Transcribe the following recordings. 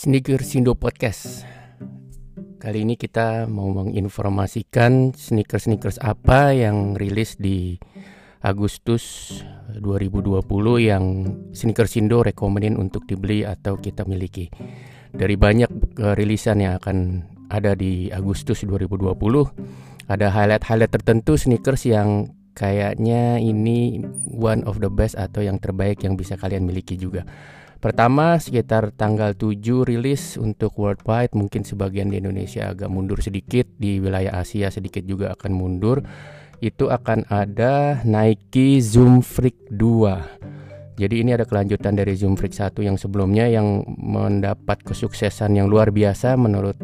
Sneaker Sindo Podcast. Kali ini kita mau menginformasikan sneakers-sneakers apa yang rilis di Agustus 2020 yang Sneaker Sindo rekomenin untuk dibeli atau kita miliki. Dari banyak uh, rilisan yang akan ada di Agustus 2020, ada highlight-highlight tertentu sneakers yang kayaknya ini one of the best atau yang terbaik yang bisa kalian miliki juga. Pertama sekitar tanggal 7 rilis untuk worldwide mungkin sebagian di Indonesia agak mundur sedikit di wilayah Asia sedikit juga akan mundur itu akan ada Nike Zoom Freak 2 jadi ini ada kelanjutan dari Zoom Freak 1 yang sebelumnya yang mendapat kesuksesan yang luar biasa menurut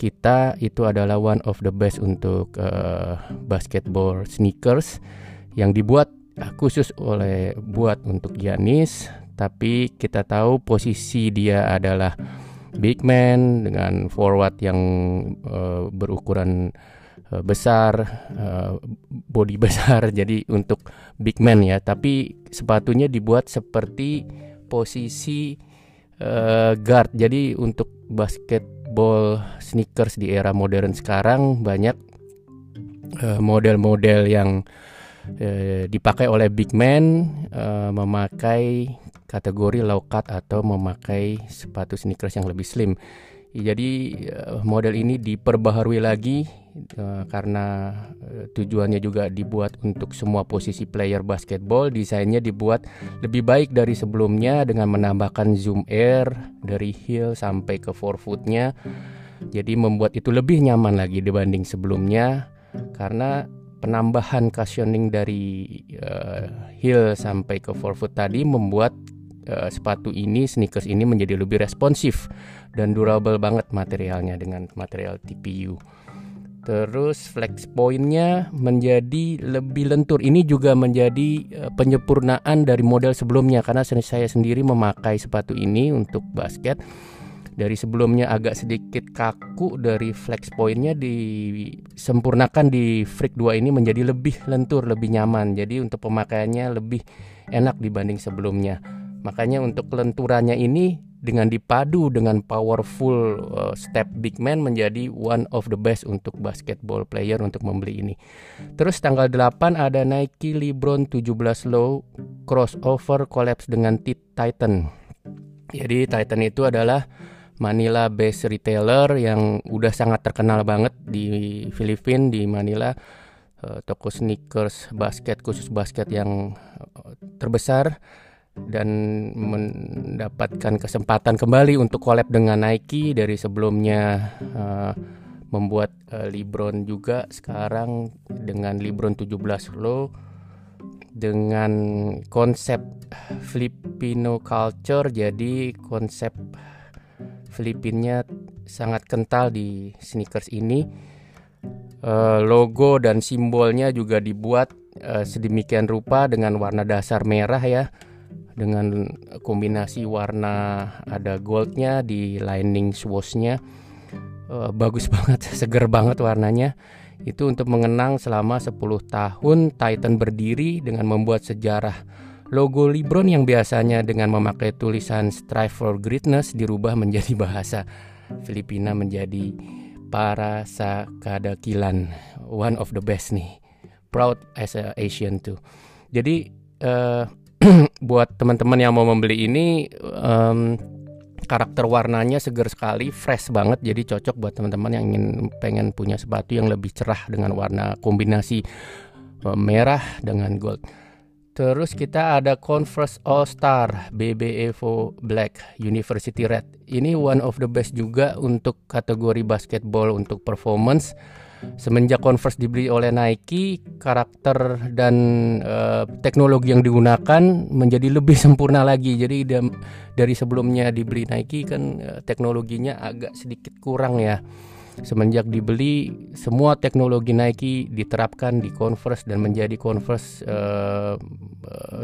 kita itu adalah one of the best untuk uh, basketball sneakers yang dibuat khusus oleh buat untuk Giannis tapi kita tahu posisi dia adalah big man dengan forward yang uh, berukuran uh, besar, uh, body besar. Jadi untuk big man ya, tapi sepatunya dibuat seperti posisi uh, guard. Jadi untuk basketball sneakers di era modern sekarang banyak model-model uh, yang uh, dipakai oleh big man uh, memakai kategori low cut atau memakai sepatu sneakers yang lebih slim. Jadi eh, model ini diperbaharui lagi uh, karena uh, tujuannya juga dibuat untuk semua posisi player basketball. Desainnya dibuat lebih baik dari sebelumnya dengan menambahkan zoom air dari heel sampai ke forefootnya. Jadi membuat itu lebih nyaman lagi dibanding sebelumnya karena penambahan cushioning dari heel sampai ke forefoot tadi membuat sepatu ini sneakers ini menjadi lebih responsif dan durable banget materialnya dengan material TPU. Terus flex pointnya menjadi lebih lentur. Ini juga menjadi uh, penyempurnaan dari model sebelumnya karena saya sendiri memakai sepatu ini untuk basket. Dari sebelumnya agak sedikit kaku dari flex pointnya disempurnakan di Freak 2 ini menjadi lebih lentur, lebih nyaman. Jadi untuk pemakaiannya lebih enak dibanding sebelumnya. Makanya untuk kelenturannya ini dengan dipadu dengan powerful uh, step big man menjadi one of the best untuk basketball player untuk membeli ini. Terus tanggal 8 ada Nike LeBron 17 Low crossover collapse dengan Titan. Jadi Titan itu adalah Manila based retailer yang udah sangat terkenal banget di Filipina di Manila uh, toko sneakers basket khusus basket yang uh, terbesar dan mendapatkan kesempatan kembali untuk collab dengan Nike dari sebelumnya uh, membuat uh, LeBron juga sekarang dengan LeBron 17 Low dengan konsep Filipino culture. Jadi konsep Filipinnya sangat kental di sneakers ini. Uh, logo dan simbolnya juga dibuat uh, sedemikian rupa dengan warna dasar merah ya dengan kombinasi warna ada goldnya di lining swooshnya. Uh, bagus banget seger banget warnanya. Itu untuk mengenang selama 10 tahun Titan berdiri dengan membuat sejarah logo Libron yang biasanya dengan memakai tulisan Strive for Greatness dirubah menjadi bahasa Filipina menjadi para sakadakilan one of the best nih. Proud as a Asian too. Jadi uh, buat teman-teman yang mau membeli ini um, karakter warnanya seger sekali, fresh banget, jadi cocok buat teman-teman yang ingin pengen punya sepatu yang lebih cerah dengan warna kombinasi um, merah dengan gold. Terus kita ada Converse All Star BB Evo Black University Red. Ini one of the best juga untuk kategori basketball untuk performance semenjak Converse dibeli oleh Nike, karakter dan uh, teknologi yang digunakan menjadi lebih sempurna lagi. Jadi dari sebelumnya dibeli Nike kan uh, teknologinya agak sedikit kurang ya. Semenjak dibeli, semua teknologi Nike diterapkan di Converse dan menjadi Converse uh,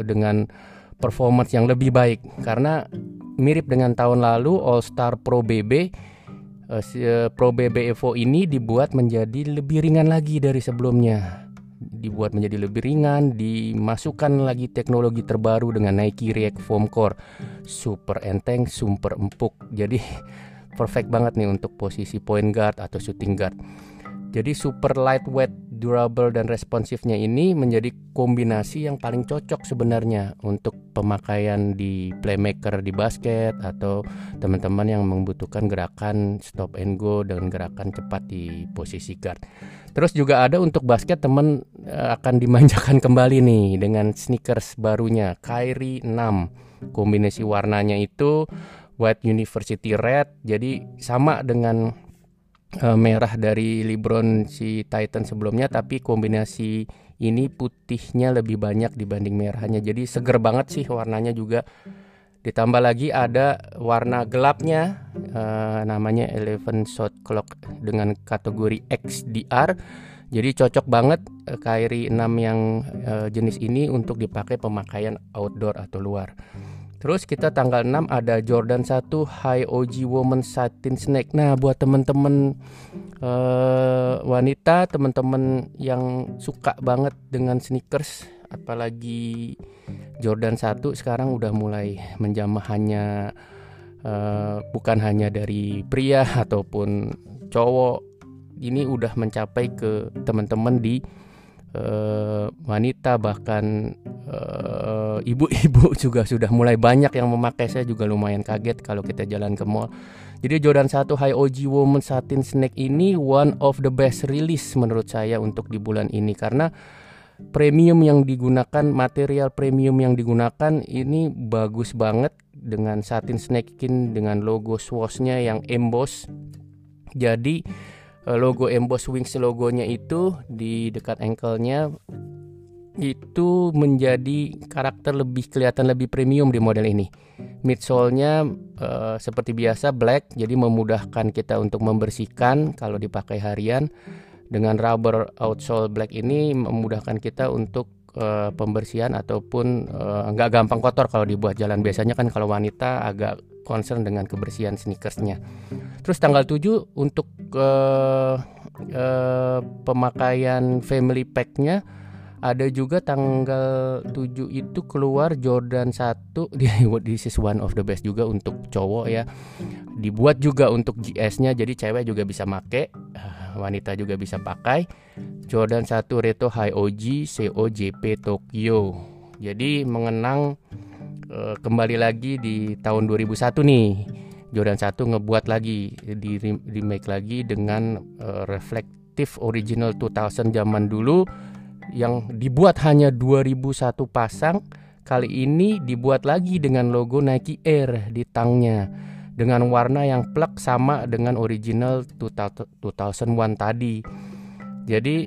dengan performance yang lebih baik. Karena mirip dengan tahun lalu All Star Pro BB Pro BB Evo ini dibuat menjadi lebih ringan lagi dari sebelumnya. Dibuat menjadi lebih ringan, dimasukkan lagi teknologi terbaru dengan Nike React Foam Core. Super enteng, super empuk. Jadi perfect banget nih untuk posisi point guard atau shooting guard. Jadi super lightweight, durable dan responsifnya ini menjadi kombinasi yang paling cocok sebenarnya untuk pemakaian di playmaker di basket atau teman-teman yang membutuhkan gerakan stop and go dan gerakan cepat di posisi guard. Terus juga ada untuk basket teman eh, akan dimanjakan kembali nih dengan sneakers barunya Kyrie 6. Kombinasi warnanya itu White University Red jadi sama dengan uh, merah dari LeBron si Titan sebelumnya tapi kombinasi ini putihnya lebih banyak dibanding merahnya. Jadi seger banget sih warnanya juga. Ditambah lagi ada warna gelapnya uh, namanya Eleven Shot Clock dengan kategori XDR jadi cocok banget uh, Kyrie 6 yang uh, jenis ini untuk dipakai pemakaian outdoor atau luar Terus kita tanggal 6 ada Jordan 1 High OG Woman Satin Snake. Nah, buat temen-temen uh, wanita, temen-temen yang suka banget dengan sneakers, apalagi Jordan 1 sekarang udah mulai menjamah hanya uh, bukan hanya dari pria ataupun cowok. Ini udah mencapai ke teman-teman di uh, wanita bahkan uh, ibu-ibu juga sudah mulai banyak yang memakai. Saya juga lumayan kaget kalau kita jalan ke mall. Jadi Jordan 1 High OG Woman Satin Snake ini one of the best release menurut saya untuk di bulan ini. Karena premium yang digunakan material premium yang digunakan ini bagus banget dengan satin snake skin dengan logo swooshnya yang emboss. Jadi Eh, logo emboss wings logonya itu di dekat ankle-nya itu menjadi karakter lebih kelihatan lebih premium di model ini. Midsole-nya uh, seperti biasa black, jadi memudahkan kita untuk membersihkan kalau dipakai harian. Dengan rubber outsole black ini memudahkan kita untuk uh, pembersihan ataupun nggak uh, gampang kotor kalau dibuat jalan. Biasanya kan kalau wanita agak concern dengan kebersihan sneakersnya. Terus tanggal 7 untuk uh, uh, pemakaian family packnya ada juga tanggal 7 itu keluar Jordan 1 this is one of the best juga untuk cowok ya dibuat juga untuk GS-nya jadi cewek juga bisa make eh, wanita juga bisa pakai. Jordan 1 Reto High OG COJP Tokyo. Jadi mengenang uh, kembali lagi di tahun 2001 nih. Jordan 1 ngebuat lagi di remake lagi dengan uh, reflektif original 2000 zaman dulu yang dibuat hanya 2001 pasang. Kali ini dibuat lagi dengan logo Nike Air di tangnya dengan warna yang plek sama dengan original 2001 tadi jadi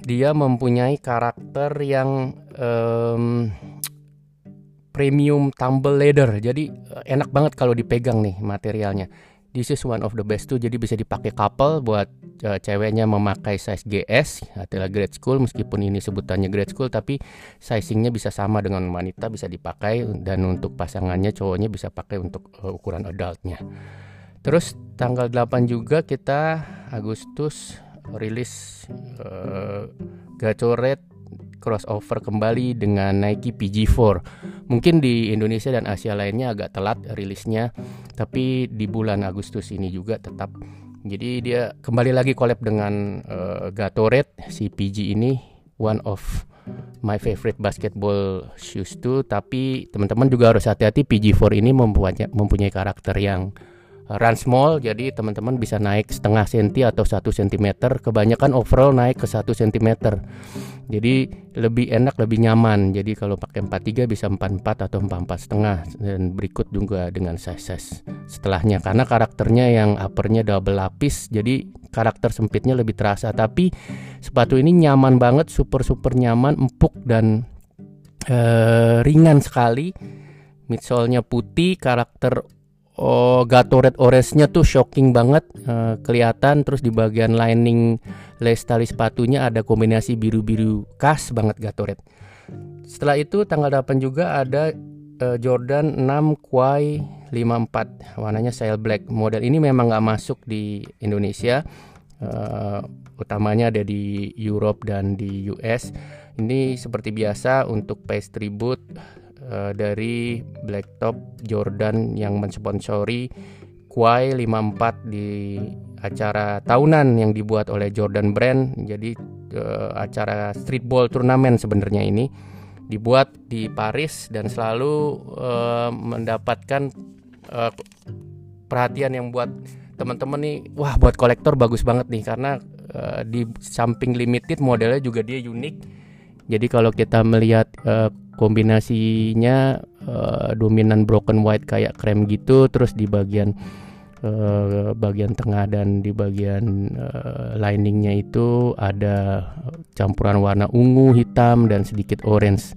dia mempunyai karakter yang um, premium tumble leather. Jadi eh, enak banget kalau dipegang nih materialnya. This is one of the best tuh. Jadi bisa dipakai couple buat uh, ceweknya memakai size GS atau grade school meskipun ini sebutannya grade school tapi sizingnya bisa sama dengan wanita bisa dipakai dan untuk pasangannya cowoknya bisa pakai untuk uh, ukuran adultnya. Terus tanggal 8 juga kita Agustus rilis uh, Gatorade crossover kembali dengan Nike PG4. Mungkin di Indonesia dan Asia lainnya agak telat rilisnya, tapi di bulan Agustus ini juga tetap. Jadi dia kembali lagi collab dengan uh, Gatorade si PG ini one of my favorite basketball shoes tuh tapi teman-teman juga harus hati-hati PG4 ini mempunyai mempunyai karakter yang run small jadi teman-teman bisa naik setengah senti atau satu sentimeter. Kebanyakan overall naik ke satu sentimeter. Jadi lebih enak lebih nyaman. Jadi kalau pakai 43 bisa 44 atau 44 setengah. Dan berikut juga dengan size size setelahnya. Karena karakternya yang uppernya double lapis jadi karakter sempitnya lebih terasa. Tapi sepatu ini nyaman banget super super nyaman empuk dan uh, ringan sekali. Midsole-nya putih karakter oh Gatorade orange-nya tuh shocking banget uh, kelihatan terus di bagian lining lace tali sepatunya ada kombinasi biru-biru khas banget Gatorade. Setelah itu tanggal 8 juga ada uh, Jordan 6 Quai 54 warnanya sail black. Model ini memang nggak masuk di Indonesia. Uh, utamanya ada di Europe dan di US. Ini seperti biasa untuk pastry boot uh, dari Blacktop Jordan yang mensponsori Kawhi 54 di acara tahunan yang dibuat oleh Jordan Brand. Jadi uh, acara streetball turnamen sebenarnya ini dibuat di Paris dan selalu uh, mendapatkan uh, perhatian yang buat teman-teman nih wah buat kolektor bagus banget nih karena uh, di samping limited modelnya juga dia unik jadi kalau kita melihat uh, kombinasinya uh, dominan broken white kayak krem gitu terus di bagian uh, bagian tengah dan di bagian uh, liningnya itu ada campuran warna ungu hitam dan sedikit orange.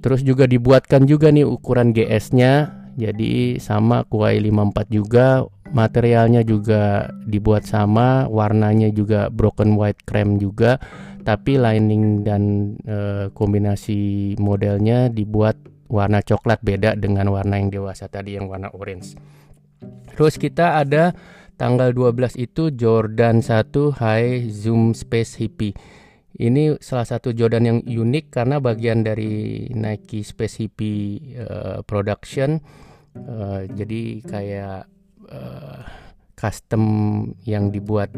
Terus juga dibuatkan juga nih ukuran GS-nya jadi sama kuai 54 juga materialnya juga dibuat sama warnanya juga broken white cream juga tapi lining dan e, kombinasi modelnya dibuat warna coklat beda dengan warna yang dewasa tadi yang warna orange. Terus kita ada tanggal 12 itu Jordan 1 High Zoom Space Hippie. Ini salah satu Jordan yang unik karena bagian dari Nike Space Hippie uh, production uh, jadi kayak uh, custom yang dibuat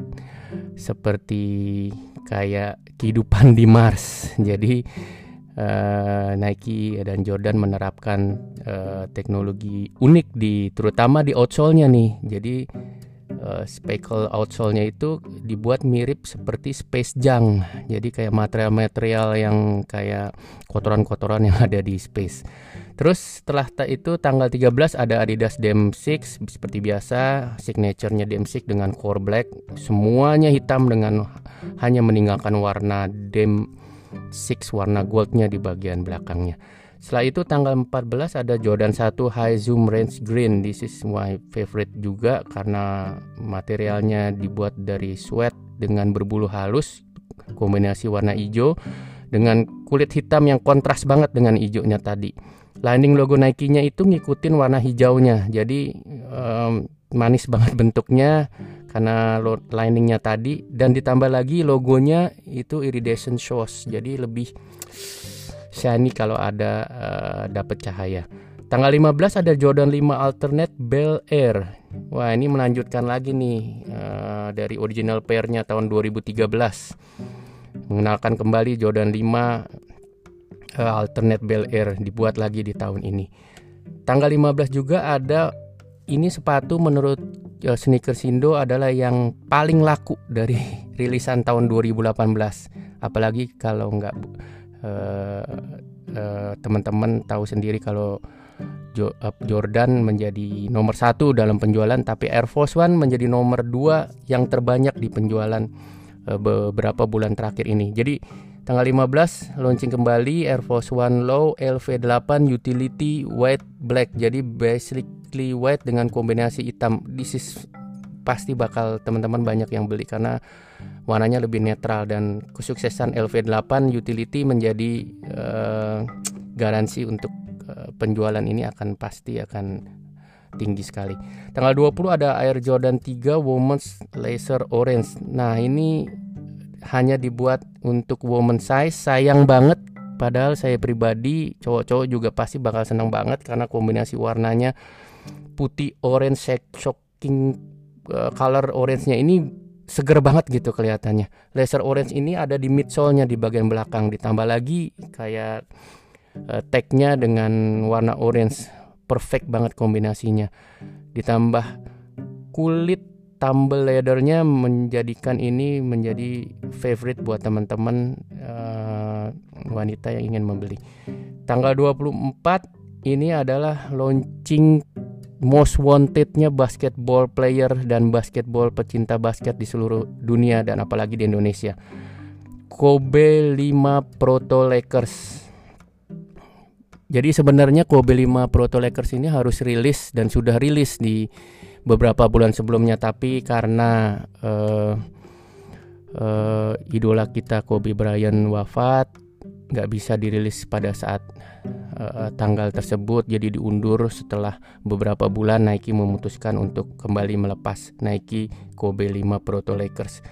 seperti kayak kehidupan di Mars jadi uh, Nike dan Jordan menerapkan uh, teknologi unik di terutama di outsole-nya nih jadi uh, speckle outsole-nya itu dibuat mirip seperti space junk. Jadi kayak material-material yang kayak kotoran-kotoran yang ada di space. Terus setelah itu tanggal 13 ada Adidas Dem6 seperti biasa, signaturenya Dem6 dengan core black, semuanya hitam dengan hanya meninggalkan warna Dem6 warna goldnya di bagian belakangnya. Setelah itu tanggal 14 ada Jordan 1 High Zoom Range Green. This is my favorite juga karena materialnya dibuat dari sweat dengan berbulu halus, kombinasi warna hijau dengan kulit hitam yang kontras banget dengan hijaunya tadi. Lining logo Nike-nya itu ngikutin warna hijaunya. Jadi um, manis banget bentuknya karena liningnya tadi dan ditambah lagi logonya itu iridescent shows. Jadi lebih shiny kalau ada uh, dapat cahaya. Tanggal 15 ada Jordan 5 Alternate Bel Air. Wah, ini melanjutkan lagi nih uh, dari original pairnya tahun 2013. Mengenalkan kembali Jordan 5 uh, eh, Alternate Bel Air dibuat lagi di tahun ini. Tanggal 15 juga ada ini sepatu menurut uh, Sneakers Indo adalah yang paling laku dari rilisan tahun 2018. Apalagi kalau nggak uh, uh, teman-teman tahu sendiri kalau jo, uh, Jordan menjadi nomor satu dalam penjualan, tapi Air Force One menjadi nomor dua yang terbanyak di penjualan beberapa bulan terakhir ini. Jadi tanggal 15 launching kembali Air Force One Low LV8 Utility White Black. Jadi basically white dengan kombinasi hitam. This is pasti bakal teman-teman banyak yang beli karena warnanya lebih netral dan kesuksesan LV8 utility menjadi uh, garansi untuk uh, penjualan ini akan pasti akan tinggi sekali. Tanggal 20 ada Air Jordan 3 Women's Laser Orange. Nah, ini hanya dibuat untuk woman size. Sayang banget padahal saya pribadi cowok-cowok juga pasti bakal senang banget karena kombinasi warnanya putih orange shocking uh, color orange-nya ini seger banget gitu kelihatannya. Laser orange ini ada di midsole-nya di bagian belakang ditambah lagi kayak uh, tag-nya dengan warna orange. Perfect banget kombinasinya. Ditambah kulit tumble leather-nya menjadikan ini menjadi favorite buat teman-teman uh, wanita yang ingin membeli. Tanggal 24 ini adalah launching most wantednya basketball player dan basketball pecinta basket di seluruh dunia dan apalagi di Indonesia. Kobe 5 Proto Lakers. Jadi sebenarnya Kobe 5 Proto Lakers ini harus rilis dan sudah rilis di beberapa bulan sebelumnya tapi karena uh, uh, idola kita Kobe Bryant wafat nggak bisa dirilis pada saat uh, tanggal tersebut jadi diundur setelah beberapa bulan Nike memutuskan untuk kembali melepas Nike Kobe 5 Proto Lakers.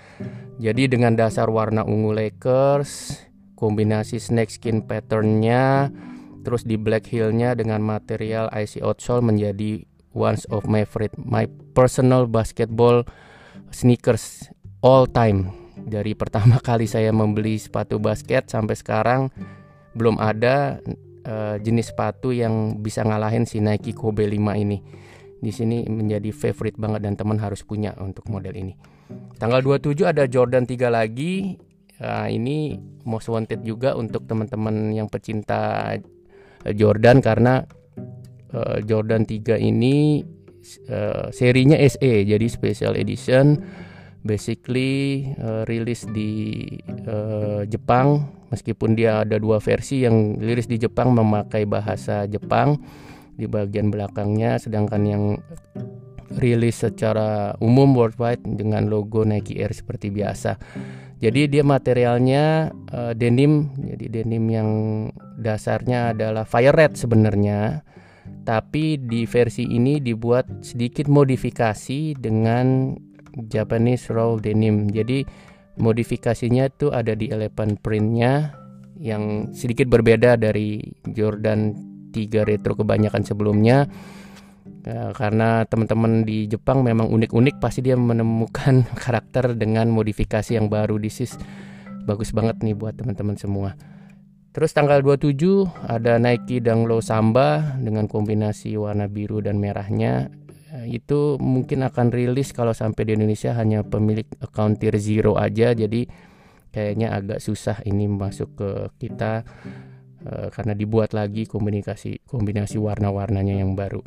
Jadi dengan dasar warna ungu Lakers, kombinasi snakeskin patternnya, terus di black heelnya dengan material IC outsole menjadi one of my favorite my personal basketball sneakers all time. Dari pertama kali saya membeli sepatu basket sampai sekarang belum ada uh, jenis sepatu yang bisa ngalahin si Nike Kobe 5 ini. Di sini menjadi favorite banget dan teman harus punya untuk model ini. Tanggal 27 ada Jordan 3 lagi. Nah, ini most wanted juga untuk teman-teman yang pecinta Jordan karena uh, Jordan 3 ini uh, serinya SE jadi special edition. Basically uh, rilis di uh, Jepang. Meskipun dia ada dua versi yang rilis di Jepang memakai bahasa Jepang di bagian belakangnya sedangkan yang rilis secara umum worldwide dengan logo Nike Air seperti biasa. Jadi dia materialnya uh, denim, jadi denim yang dasarnya adalah fire red sebenarnya tapi di versi ini dibuat sedikit modifikasi dengan Japanese raw denim. Jadi modifikasinya tuh ada di elephant printnya yang sedikit berbeda dari Jordan 3 retro kebanyakan sebelumnya. Ya, karena teman-teman di Jepang memang unik-unik pasti dia menemukan karakter dengan modifikasi yang baru. This is bagus banget nih buat teman-teman semua. Terus tanggal 27 ada Nike Danglo Samba dengan kombinasi warna biru dan merahnya. Eh, itu mungkin akan rilis kalau sampai di Indonesia hanya pemilik account tier zero aja. Jadi kayaknya agak susah ini masuk ke kita uh, karena dibuat lagi kombinasi kombinasi warna-warnanya yang baru.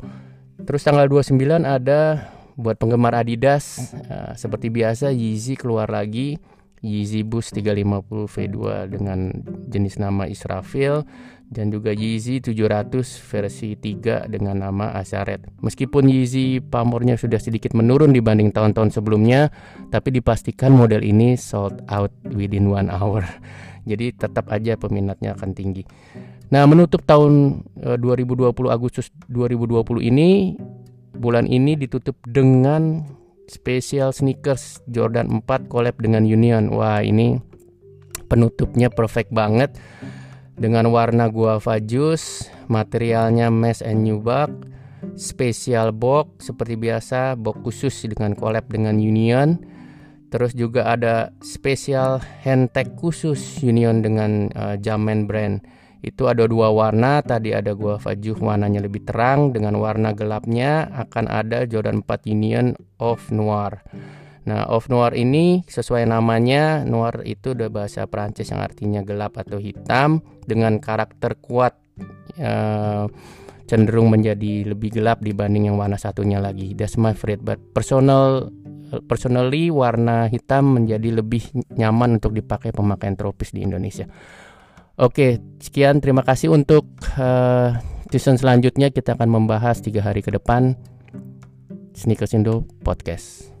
Terus tanggal 29 ada buat penggemar Adidas uh, seperti biasa Yeezy keluar lagi Yeezy Boost 350 V2 dengan jenis nama Israfil dan juga Yeezy 700 versi 3 dengan nama Asaret. Meskipun Yeezy pamornya sudah sedikit menurun dibanding tahun-tahun sebelumnya, tapi dipastikan model ini sold out within one hour. Jadi tetap aja peminatnya akan tinggi. Nah, menutup tahun 2020 eh, Agustus 2020 ini bulan ini ditutup dengan Special Sneakers Jordan 4 collab dengan Union. Wah, ini penutupnya perfect banget dengan warna guava juice, materialnya mesh and nubuck, special box seperti biasa, box khusus dengan collab dengan Union. Terus juga ada special handtag khusus Union dengan uh, Jamen brand itu ada dua warna tadi ada gua fajuh warnanya lebih terang dengan warna gelapnya akan ada Jordan 4 Union of Noir. Nah of Noir ini sesuai namanya Noir itu udah bahasa Prancis yang artinya gelap atau hitam dengan karakter kuat uh, cenderung menjadi lebih gelap dibanding yang warna satunya lagi. That's my favorite but personal personally warna hitam menjadi lebih nyaman untuk dipakai pemakaian tropis di Indonesia Oke, sekian. Terima kasih untuk uh, selanjutnya. Kita akan membahas tiga hari ke depan. Sneakers Indo Podcast.